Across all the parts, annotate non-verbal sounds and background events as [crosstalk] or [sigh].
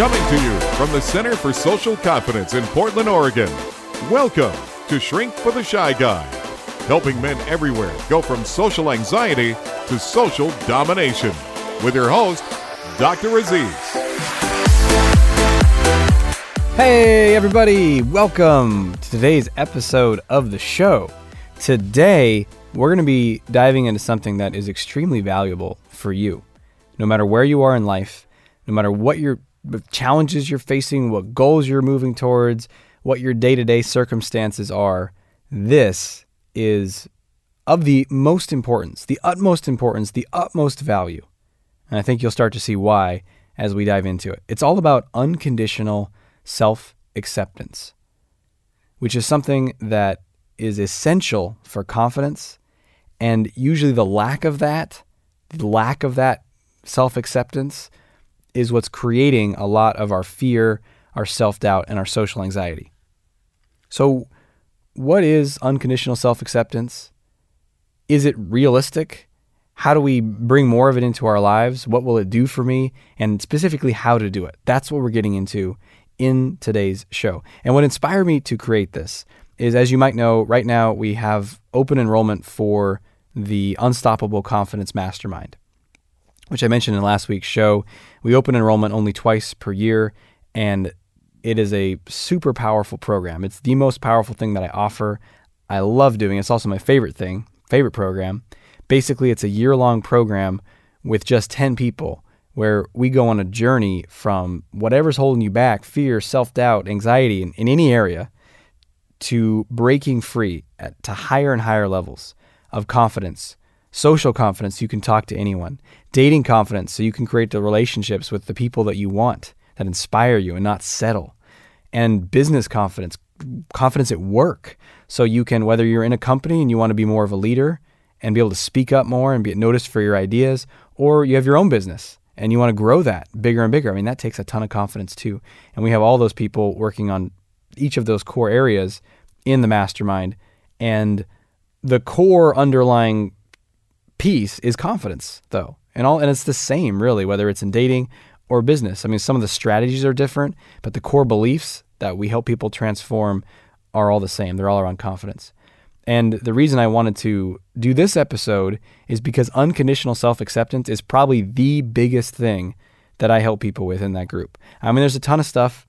Coming to you from the Center for Social Confidence in Portland, Oregon. Welcome to Shrink for the Shy Guy, helping men everywhere go from social anxiety to social domination. With your host, Dr. Aziz. Hey, everybody, welcome to today's episode of the show. Today, we're going to be diving into something that is extremely valuable for you. No matter where you are in life, no matter what your challenges you're facing, what goals you're moving towards, what your day to day circumstances are, this is of the most importance, the utmost importance, the utmost value. And I think you'll start to see why as we dive into it. It's all about unconditional self acceptance, which is something that is essential for confidence. And usually, the lack of that, the lack of that self acceptance, is what's creating a lot of our fear, our self doubt, and our social anxiety. So, what is unconditional self acceptance? Is it realistic? How do we bring more of it into our lives? What will it do for me? And specifically, how to do it. That's what we're getting into in today's show. And what inspired me to create this is, as you might know, right now we have open enrollment for the Unstoppable Confidence Mastermind, which I mentioned in last week's show. We open enrollment only twice per year, and it is a super powerful program. It's the most powerful thing that I offer. I love doing it. It's also my favorite thing, favorite program. Basically, it's a year long program with just 10 people where we go on a journey from whatever's holding you back fear, self doubt, anxiety in, in, any area to breaking free at, to higher and higher levels of confidence, social confidence, you can talk to anyone, dating confidence, so you can create the relationships with the people that you want that inspire you and not settle, and business confidence, confidence at work, so you can, whether you're in a company and you want to be more of a leader and be able to speak up more and get noticed for your ideas, or you have your own business and you want to grow that bigger and bigger. I mean, that takes a ton of confidence too. And we have all those people working on each of those core areas in the mastermind. And the core underlying piece is confidence, though. And all and it's the same really, whether it's in dating or business. I mean, some of the strategies are different, but the core beliefs that we help people transform are all the same. They're all around confidence. And the reason I wanted to do this episode is because unconditional self acceptance is probably the biggest thing that I help people with in that group. I mean, there's a ton of stuff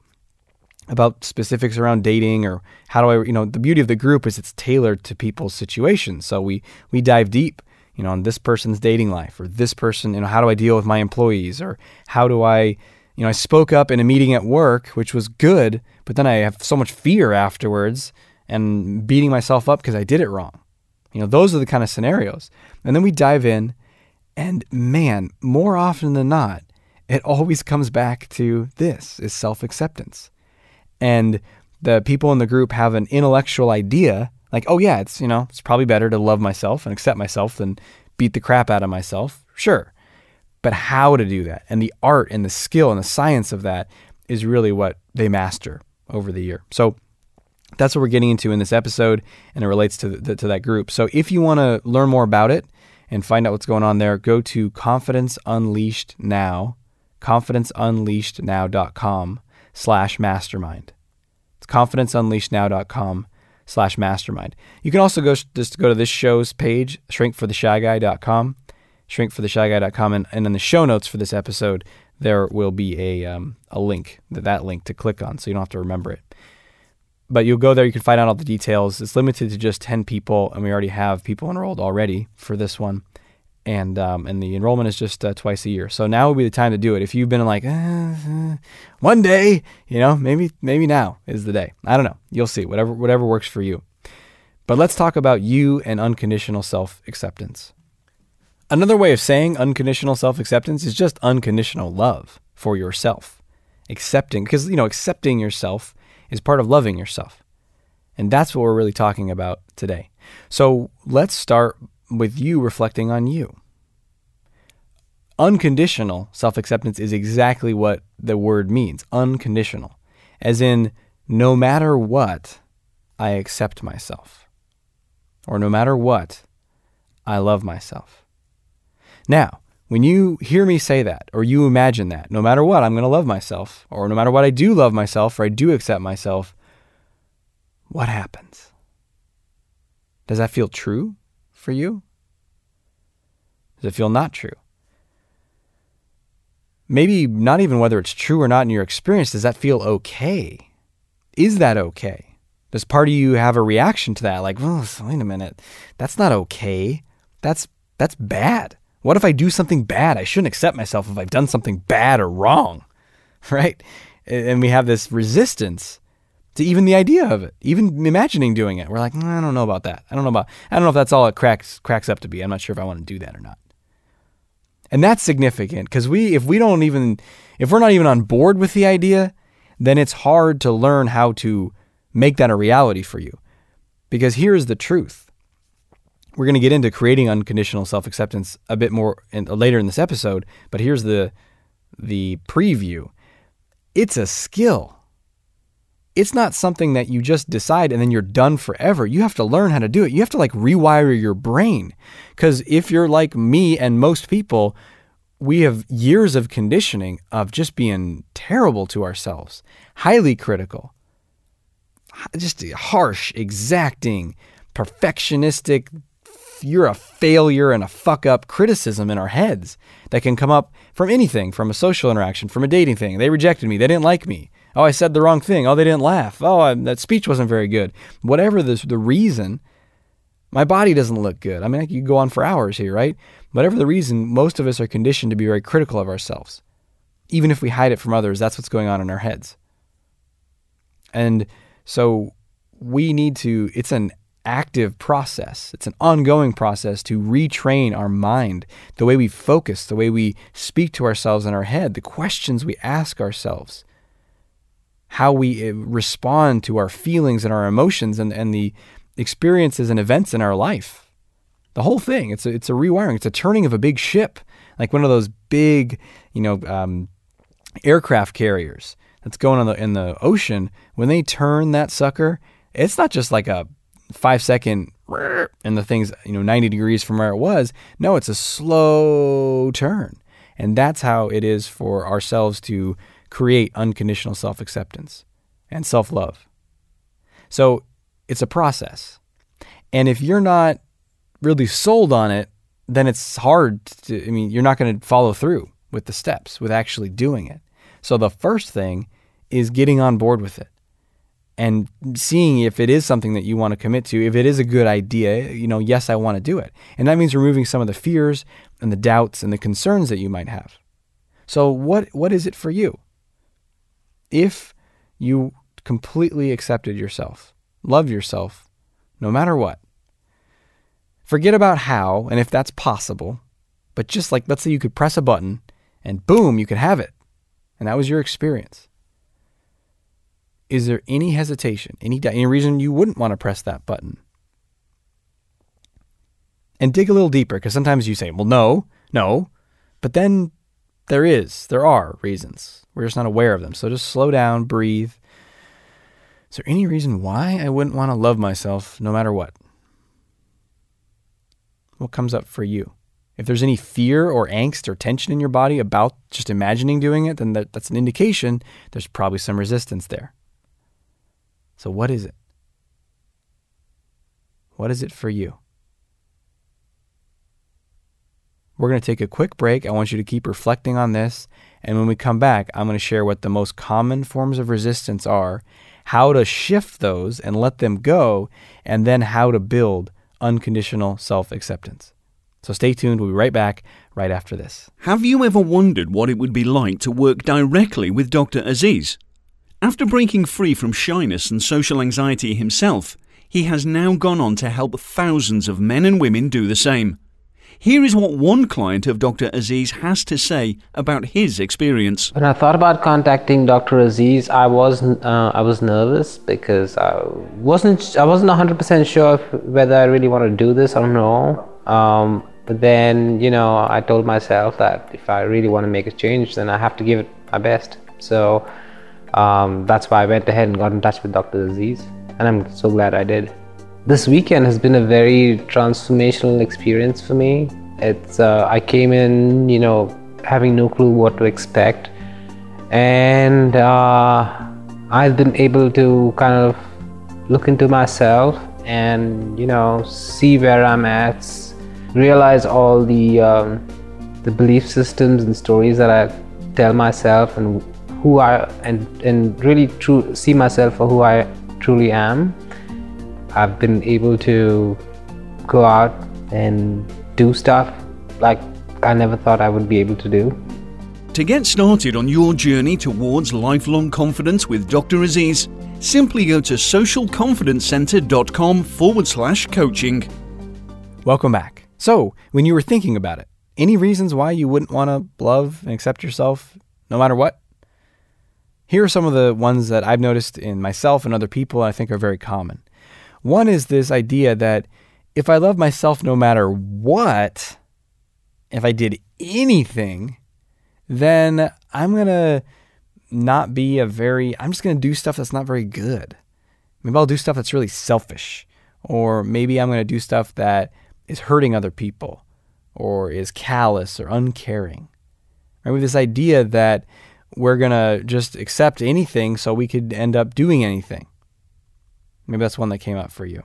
about specifics around dating or how do I, you know, the beauty of the group is it's tailored to people's situations. So we we dive deep, you know, on this person's dating life or this person, you know, how do I deal with my employees or how do I, you know, I spoke up in a meeting at work, which was good, but then I have so much fear afterwards and beating myself up because I did it wrong. You know, those are the kind of scenarios. And then we dive in, and man, more often than not, it always comes back to this is self-acceptance. And the people in the group have an intellectual idea like, oh yeah, it's, you know, it's probably better to love myself and accept myself than beat the crap out of myself. Sure. But how to do that and the art and the skill and the science of that is really what they master over the year. So that's what we're getting into in this episode, and it relates to the, to that group. So if you want to learn more about it and find out what's going on there, go to Confidence Unleashed Now, confidenceunleashednow.com slash mastermind. It's confidenceunleashednow.com slash mastermind. You can also go just go to this show's page, shrinkfortheshyguy.com, shrinkfortheshyguy.com, and, and in the show notes for this episode, there will be a, um, a link, that link to click on, so you don't have to remember it but you'll go there. You can find out all the details. It's limited to just ten people, and we already have people enrolled already for this one. And um, and the enrollment is just uh, twice a year. So now would be the time to do it. If you've been like uh, one day, you know, maybe maybe now is the day. I don't know. You'll see. Whatever whatever works for you. But let's talk about you and unconditional self acceptance. Another way of saying unconditional self acceptance is just unconditional love for yourself. Accepting, because, you know, accepting yourself is part of loving yourself. And that's what we're really talking about today. So let's start with you reflecting on you. Unconditional self acceptance is exactly what the word means unconditional, as in, no matter what, I accept myself. Or no matter what, I love myself. Now, when you hear me say that or you imagine that, no matter what, I'm going to love myself, or no matter what, I do love myself or I do accept myself, what happens? Does that feel true for you? Does it feel not true? Maybe not even whether it's true or not in your experience, does that feel okay? Is that okay? Does part of you have a reaction to that? Like, oh, wait a minute, that's not okay. That's that's bad. What if I do something bad? I shouldn't accept myself if I've done something bad or wrong, [laughs] right? And we have this resistance to even the idea of it, even imagining doing it. We're like, mm, I don't know about that. I don't know about. I don't know if that's all it cracks cracks up to be. I'm not sure if I want to do that or not. And that's significant because we, if we don't even, if we're not even on board with the idea, then it's hard to learn how to make that a reality for you. Because here's the truth we're going to get into creating unconditional self-acceptance a bit more in, later in this episode, but here's the the preview. It's a skill. It's not something that you just decide and then you're done forever. You have to learn how to do it. You have to like rewire your brain. Cuz if you're like me and most people, we have years of conditioning of just being terrible to ourselves, highly critical, just harsh, exacting, perfectionistic, you're a failure and a fuck up criticism in our heads that can come up from anything, from a social interaction, from a dating thing. They rejected me. They didn't like me. Oh, I said the wrong thing. Oh, they didn't laugh. Oh, I, that speech wasn't very good. Whatever the, the reason, my body doesn't look good. I mean, I could go on for hours here, right? Whatever the reason, most of us are conditioned to be very critical of ourselves. Even if we hide it from others, that's what's going on in our heads. And so we need to, it's an active process. It's an ongoing process to retrain our mind, the way we focus, the way we speak to ourselves in our head, the questions we ask ourselves, how we eh, respond to our feelings and our emotions and, and the experiences and events in our life. The whole thing. It's a, it's a rewiring. It's a turning of a big ship, like one of those big, you know, um, aircraft carriers that's going on the in the ocean. When they turn that sucker, it's not just like a five second [laughs] and the thing's you know 90 degrees from where it was no it's a slow turn and that's how it is for ourselves to create unconditional self-acceptance and self-love so it's a process and if you're not really sold on it then it's hard to i mean you're not going to follow through with the steps with actually doing it so the first thing is getting on board with it and seeing if it is something that you want to commit to, if it is a good idea, you know, yes, I want to do it. And that means removing some of the fears and the doubts and the concerns that you might have. So what what is it for you? If you completely accepted yourself, love yourself, no matter what. Forget about how and if that's possible, but just like let's say you could press a button and boom, you could have it. And that was your experience. Is there any hesitation, any, any reason you wouldn't want to press that button? And dig a little deeper because sometimes you say, well, no, no. But then there is, there are reasons. We're just not aware of them. So just slow down, breathe. Is there any reason why I wouldn't want to love myself no matter what? What comes up for you? If there's any fear or angst or tension in your body about just imagining doing it, then that, that's an indication there's probably some resistance there. So, what is it? What is it for you? We're going to take a quick break. I want you to keep reflecting on this. And when we come back, I'm going to share what the most common forms of resistance are, how to shift those and let them go, and then how to build unconditional self acceptance. So stay tuned. We'll be right back right after this. Have you ever wondered what it would be like to work directly with Dr. Aziz? After breaking free from shyness and social anxiety himself, he has now gone on to help thousands of men and women do the same. Here is what one client of Dr. Aziz has to say about his experience. When I thought about contacting Dr. Aziz, I was uh, I was nervous because I wasn't I wasn't 100% sure if, whether I really want to do this or no. Um, but then you know I told myself that if I really want to make a change, then I have to give it my best. So um, that's why I went ahead and got in touch with Dr. Aziz, and I'm so glad I did. This weekend has been a very transformational experience for me. It's uh, I came in, you know, having no clue what to expect, and uh, I've been able to kind of look into myself and you know see where I'm at, realize all the um, the belief systems and stories that I tell myself and who I and and really true see myself for who I truly am. I've been able to go out and do stuff like I never thought I would be able to do. To get started on your journey towards lifelong confidence with Dr. Aziz, simply go to socialconfidencecenter.com forward slash coaching. Welcome back. So, when you were thinking about it, any reasons why you wouldn't want to love and accept yourself no matter what? Here are some of the ones that I've noticed in myself and other people I think are very common. One is this idea that if I love myself no matter what, if I did anything, then I'm going to not be a very, I'm just going to do stuff that's not very good. Maybe I'll do stuff that's really selfish. Or maybe I'm going to do stuff that is hurting other people or is callous or uncaring. Right? With this idea that we're going to just accept anything so we could end up doing anything. Maybe that's one that came up for you.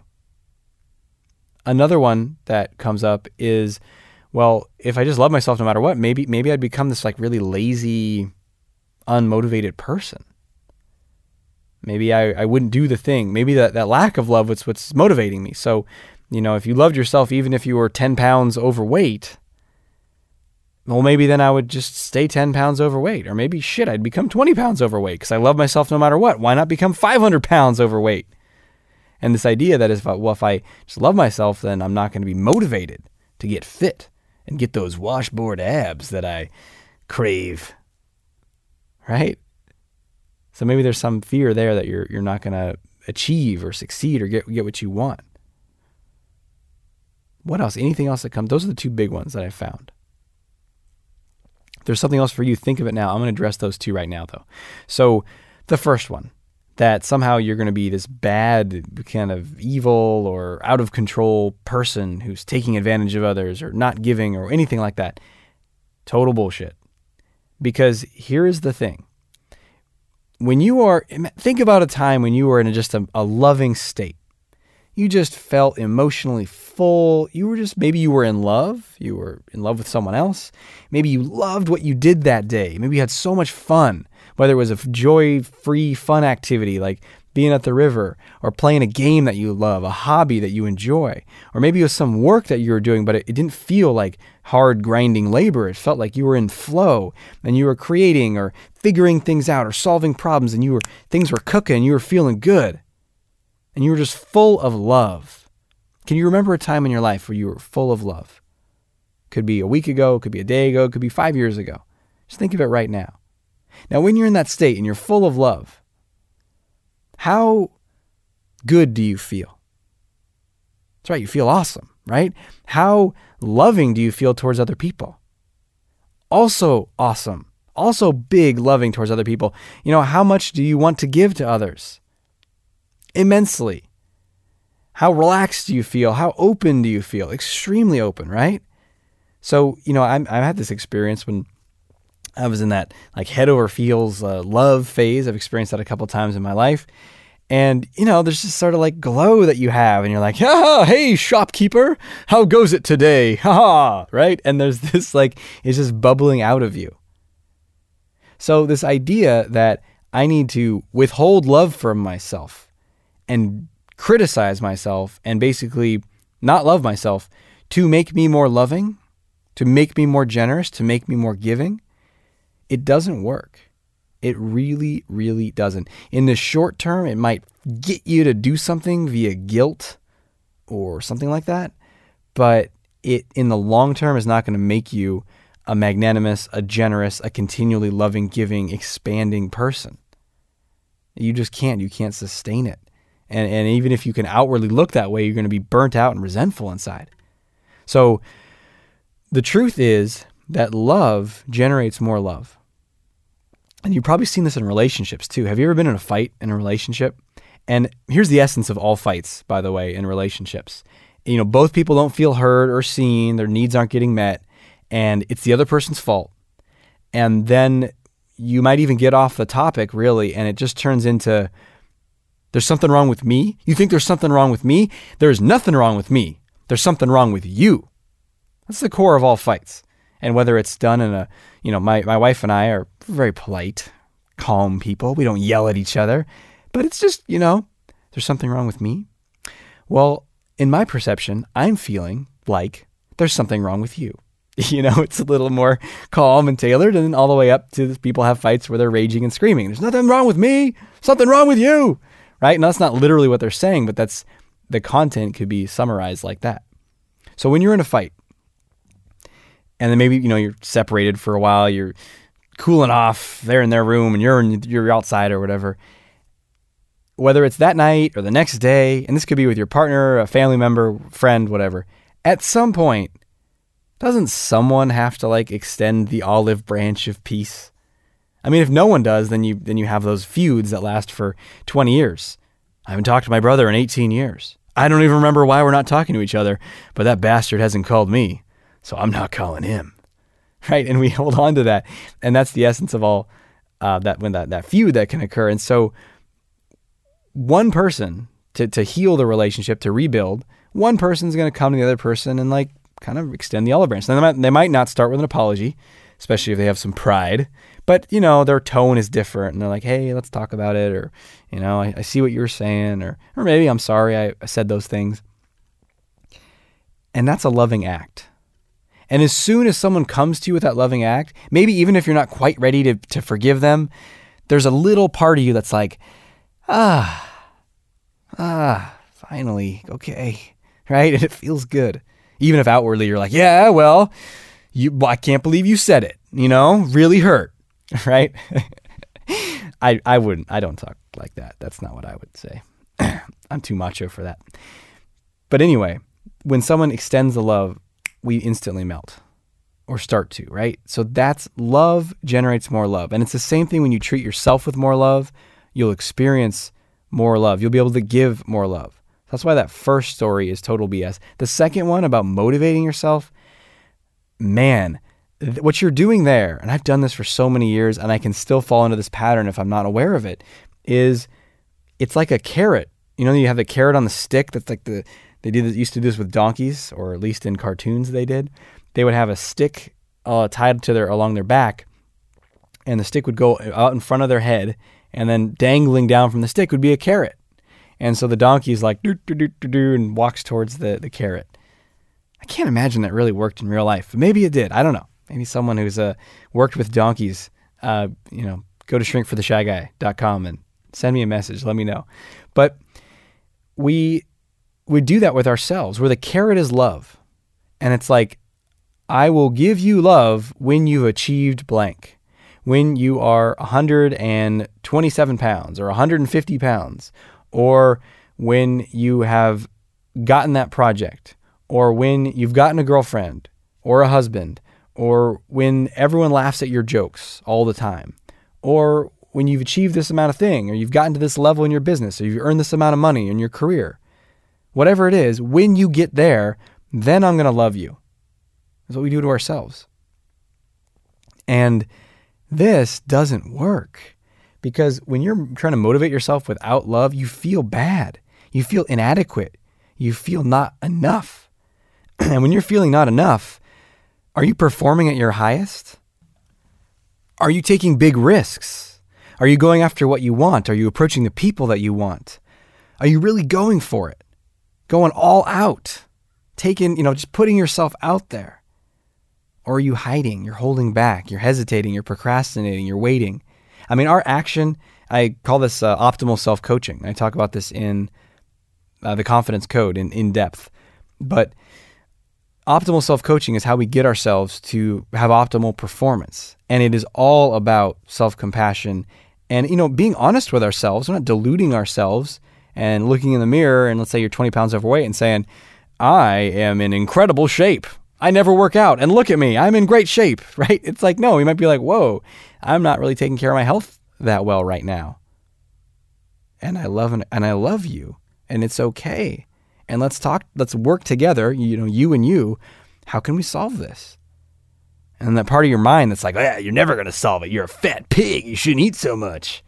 Another one that comes up is well, if I just love myself no matter what, maybe maybe I'd become this like really lazy, unmotivated person. Maybe I, I wouldn't do the thing. Maybe that, that lack of love was what's motivating me. So, you know, if you loved yourself even if you were 10 pounds overweight, well, maybe then I would just stay 10 pounds overweight. Or maybe, shit, I'd become 20 pounds overweight because I love myself no matter what. Why not become 500 pounds overweight? And this idea that is, well, if I just love myself, then I'm not going to be motivated to get fit and get those washboard abs that I crave. Right? So maybe there's some fear there that you're you're not going to achieve or succeed or get get what you want. What else? Anything else that comes? Those are the two big ones that I found. If there's something else for you, think of it now. I'm going to address those two right now though. So, the first one, that somehow you're going to be this bad, kind of evil or out of control person who's taking advantage of others or not giving or anything like that. Total bullshit. Because here is the thing. When you are, think about a time when you were in just a, a loving state. You just felt emotionally full. You were just, maybe you were in love. You were in love with someone else. Maybe you loved what you did that day. Maybe you had so much fun whether it was a joy free, fun activity like being at the river or playing a game that you love, a hobby that you enjoy, or maybe it was some work that you were doing, but it, it didn't feel like hard grinding labor. It felt like you were in flow and you were creating or figuring things out or solving problems and you were things were cooking, you were feeling good. And you were just full of love. Can you remember a time in your life where you were full of love? Could be a week ago, could be a day ago, could be 5 years ago. Just think of it right now. Now, when you're in that state and you're full of love, how good do you feel? That's right, you feel awesome, right? How loving do you feel towards other people? Also awesome. Also big loving towards other people. You know, how much do you want to give to others? Immensely. How relaxed do you feel? How open do you feel? Extremely open, right? So, you know, i I've had this experience when I was in that like head over heels uh, love phase. I've experienced that a couple times in my life. And, you know, there's just sort of like glow that you have, and you're like, ha, hey, shopkeeper, how goes it today? Ha ha, right? And there's [laughs] this like, it's just bubbling out of you. So, this idea that I need to withhold love from myself and criticize myself and basically not love myself to make me more loving, to make me more generous, to make me more giving, it doesn't work. It really, really doesn't. In the short term, it might get you to do something via guilt or something like that, but it in the long term is not going to make you a magnanimous, a generous, a continually loving, giving, expanding person. You just can't. You can't sustain it. And, and even if you can outwardly look that way, you're going to be burnt out and resentful inside. So the truth is that love generates more love. And you've probably seen this in relationships too. Have you ever been in a fight in a relationship? And here's the essence of all fights, by the way, in relationships you know, both people don't feel heard or seen, their needs aren't getting met, and it's the other person's fault. And then you might even get off the topic, really, and it just turns into there's something wrong with me. You think there's something wrong with me? There's nothing wrong with me. There's something wrong with you. That's the core of all fights. And whether it's done in a, you know, my, my wife and I are very polite, calm people. We don't yell at each other, but it's just, you know, there's something wrong with me. Well, in my perception, I'm feeling like there's something wrong with you. [laughs] You know, it's a little more calm and tailored, and all the way up to people have fights where they're raging and screaming. There's nothing wrong with me, something wrong with you, right? And that's not literally what they're saying, but that's the content could be summarized like that. So when you're in a fight, and then maybe you know you're separated for a while, you're cooling off, they're in their room, and you're in, you're outside or whatever. Whether it's that night or the next day, and this could be with your partner, a family member, friend, whatever. At some point, doesn't someone have to like extend the olive branch of peace? I mean, if no one does, then you then you have those feuds that last for 20 years. I haven't talked to my brother in 18 years. I don't even remember why we're not talking to each other, but that bastard hasn't called me, so I'm not calling him. [laughs] Right? And we [laughs] hold on to that, and that's the essence of all uh, that when that that feud that can occur. And so, one person to to heal the relationship, to rebuild, one person's going to come to the other person and like kind of extend the olive branch. Now, they might, they might not start with an apology, especially if they have some pride. But you know their tone is different, and they're like, "Hey, let's talk about it," or you know, I, I see what you're saying, or or maybe I'm sorry I, I said those things. And that's a loving act. And as soon as someone comes to you with that loving act, maybe even if you're not quite ready to, to forgive them, there's a little part of you that's like, ah, ah, finally, okay, [laughs] right? And it feels good. Even if outwardly you're like, yeah, well, you, I can't believe you said it, you know, really hurt, [laughs] right? [laughs] I, I wouldn't, I don't talk like that. That's not what I would say. [clears throat] I'm too macho for that. But anyway, when someone extends the love, we instantly melt or start to, right? So that's love generates more love. And it's the same thing when you treat yourself with more love, you'll experience more love. You'll be able to give more love. That's why that first story is total BS. The second one about motivating yourself, man, th- what you're doing there, and I've done this for so many years and I can still fall into this pattern if I'm not aware of it, is it's like a carrot. You know, you have the carrot on the stick that's like the they did used to do this with donkeys, or at least in cartoons they did. They would have a stick uh, tied to their along their back, and the stick would go out in front of their head, and then dangling down from the stick would be a carrot. And so the donkey is like do do do do do and walks towards the the carrot. I can't imagine that really worked in real life. Maybe it did. I don't know. Maybe someone who's uh, worked with donkeys, uh, you know, go to shrinkfortheshyguy.com and send me a message. Let me know. But we we do that with ourselves, where the carrot is love. And it's like, I will give you love when you've achieved blank, when you are 127 pounds or 150 pounds, or when you have gotten that project, or when you've gotten a girlfriend or a husband, or when everyone laughs at your jokes all the time, or when you've achieved this amount of thing, or you've gotten to this level in your business, or you've earned this amount of money in your career whatever it is, when you get there, then I'm going to love you. That's what we do to ourselves. And this doesn't work because when you're trying to motivate yourself without love, you feel bad. You feel inadequate. You feel not enough. [clears throat] and when you're feeling not enough, are you performing at your highest? Are you taking big risks? Are you going after what you want? Are you approaching the people that you want? Are you really going for it? Going all out, taking, you know, just putting yourself out there? Or are you hiding? You're holding back, you're hesitating, you're procrastinating, you're waiting. I mean, our action, I call this uh, optimal self coaching. I talk about this in uh, the confidence code in, in depth. But optimal self coaching is how we get ourselves to have optimal performance. And it is all about self compassion and, you know, being honest with ourselves. We're not deluding ourselves and looking in the mirror and let's say you're 20 pounds overweight and saying, I am in incredible shape. I never work out and look at me. I'm in great shape, [laughs] right? It's like, no, you might be like, whoa, I'm not really taking care of my health that well right now. And I love and, and I love you and it's okay. and let's talk, let's work together, you know, you and you. How can we solve this? And that part of your mind that's like, yeah, you're never going to solve it. You're a fat pig. You shouldn't eat so much.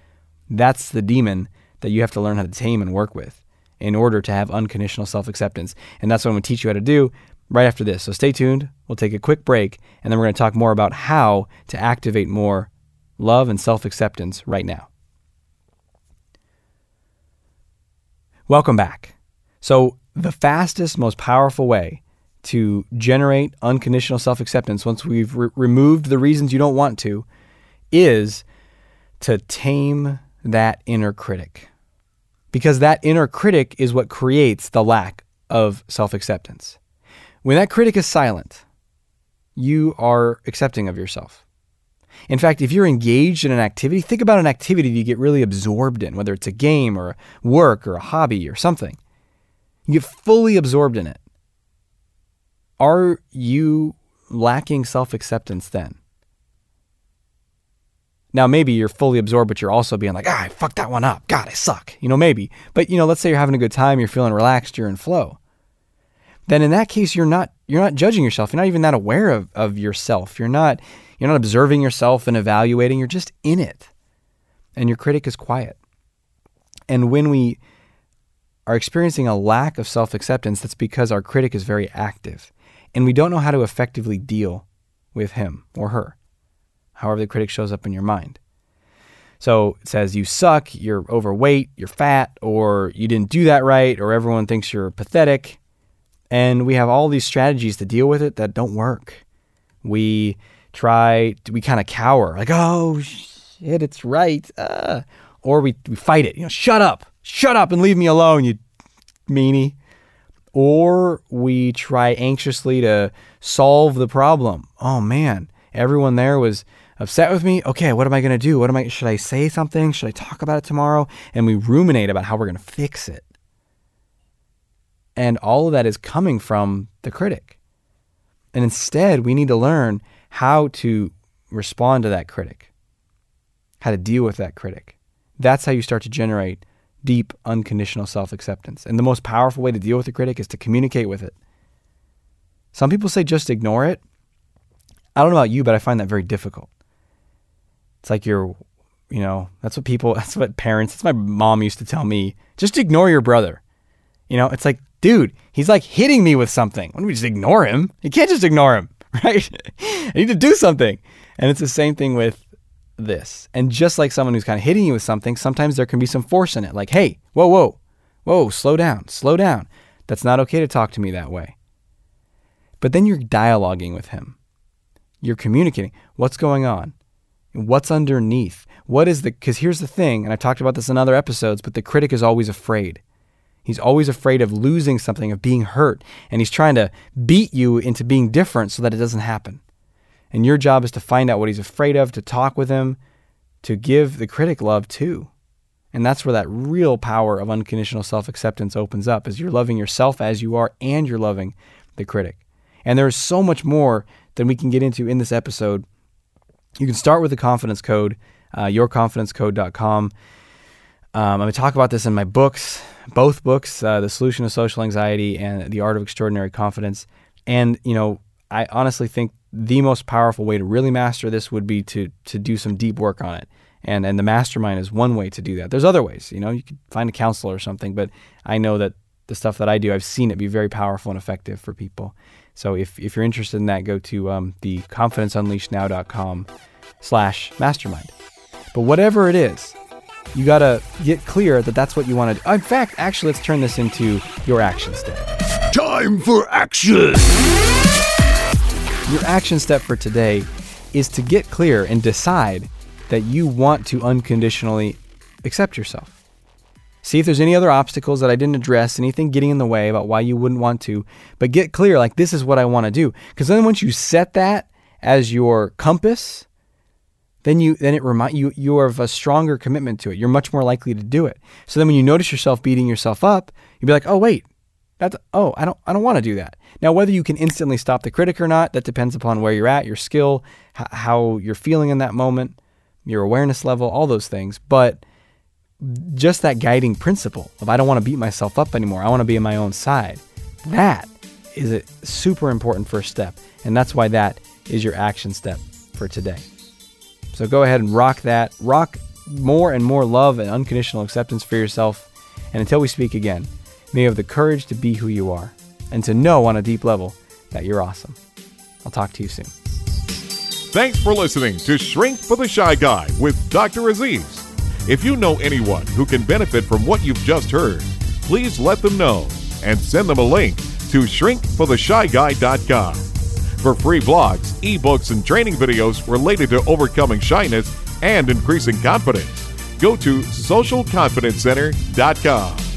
That's the demon that you have to learn how to tame and work with in order to have unconditional self acceptance. And that's what I'm going to teach you how to do right after this. So stay tuned. We'll take a quick break, and then we're going to talk more about how to activate more love and self acceptance right now. Welcome back. So, the fastest, most powerful way to generate unconditional self acceptance once we've re- removed the reasons you don't want to is to tame that inner critic. Because that inner critic is what creates the lack of self acceptance. When that critic is silent, you are accepting of yourself. In fact, if you're engaged in an activity, think about an activity you get really absorbed in, whether it's a game or work or a hobby or something. You get fully absorbed in it. Are you lacking self acceptance then? Now, maybe you're fully absorbed, but you're also being like, ah, I fucked that one up. God, I suck. You know, maybe. But, you know, let's say you're having a good time, you're feeling relaxed, you're in flow. Then in that case, you're not you're not judging yourself. You're not even that aware of, of yourself. You're not you're not observing yourself and evaluating. You're just in it. And your critic is quiet. And when we are experiencing a lack of self acceptance, that's because our critic is very active and we don't know how to effectively deal with him or her, however the critic shows up in your mind. So it says you suck, you're overweight, you're fat, or you didn't do that right, or everyone thinks you're pathetic. And we have all these strategies to deal with it that don't work. We try, we kind of cower, like, oh, shit, it's right. Uh, or we, we fight it, you know, shut up, shut up and leave me alone, you meanie or we try anxiously to solve the problem. Oh man, everyone there was upset with me. Okay, what am I going to do? What am I should I say something? Should I talk about it tomorrow? And we ruminate about how we're going to fix it. And all of that is coming from the critic. And instead, we need to learn how to respond to that critic. How to deal with that critic. That's how you start to generate deep, unconditional self acceptance. And the most powerful way to deal with a critic is to communicate with it. Some people say just ignore it. I don't know about you, but I find that very difficult. It's like you're, you know, that's what people, [laughs] that's what parents, that's what my mom used to tell me. Just ignore your brother. You know, it's like, dude, he's like hitting me with something. Why don't we just ignore him? You can't just ignore him, [laughs] right? [laughs] I need to do something. And it's the same thing with this. And just like someone who's kind of hitting you with something, sometimes there can be some force in it. Like, hey, whoa, whoa, whoa, slow down, slow down. That's not okay to talk to me that way. But then you're dialoguing with him. You're communicating. What's going on? What's underneath? What is the, because here's the thing, and I've talked about this in other episodes, but the critic is always afraid. He's always afraid of losing something, of being hurt, and he's trying to beat you into being different so that it doesn't happen. And your job is to find out what he's afraid of, to talk with him, to give the critic love too. And that's where that real power of unconditional self acceptance opens up, is you're loving yourself as you are and you're loving the critic. And there's so much more than we can get into in this episode. You can start with the confidence code, uh, yourconfidencecode.com. Um, I'm going to talk about this in my books, both books, uh, The Solution to Social Anxiety and The Art of Extraordinary Confidence. And, you know, I honestly think the most powerful way to really master this would be to to do some deep work on it. And and the mastermind is one way to do that. There's other ways, you know, you could find a counselor or something, but I know that the stuff that I do, I've seen it be very powerful and effective for people. So if, if you're interested in that, go to um, the confidenceunleashednow.com slash mastermind. But whatever it is, you got to get clear that that's what you want to do. In fact, actually, let's turn this into your action step. Time for action! Your action step for today is to get clear and decide that you want to unconditionally accept yourself. See if there's any other obstacles that I didn't address, anything getting in the way about why you wouldn't want to, but get clear like this is what I want to do. Because then once you set that as your compass, then you then it remind you you are of a stronger commitment to it. You're much more likely to do it. So then when you notice yourself beating yourself up, you'll be like, oh wait, that's oh, I don't I don't want to do that. Now whether you can instantly stop the critic or not, that depends upon where you're at, your skill, h- how you're feeling in that moment, your awareness level, all those things. But just that guiding principle of I don't want to beat myself up anymore. I want to be on my own side. That is a super important first step. And that's why that is your action step for today. So go ahead and rock that. Rock more and more love and unconditional acceptance for yourself. And until we speak again, may you have the courage to be who you are and to know on a deep level that you're awesome. I'll talk to you soon. Thanks for listening to Shrink for the Shy Guy with Dr. Aziz. If you know anyone who can benefit from what you've just heard, please let them know and send them a link to shrinkfortheshyguy.com. For free blogs, ebooks, and training videos related to overcoming shyness and increasing confidence, go to socialconfidencecenter.com.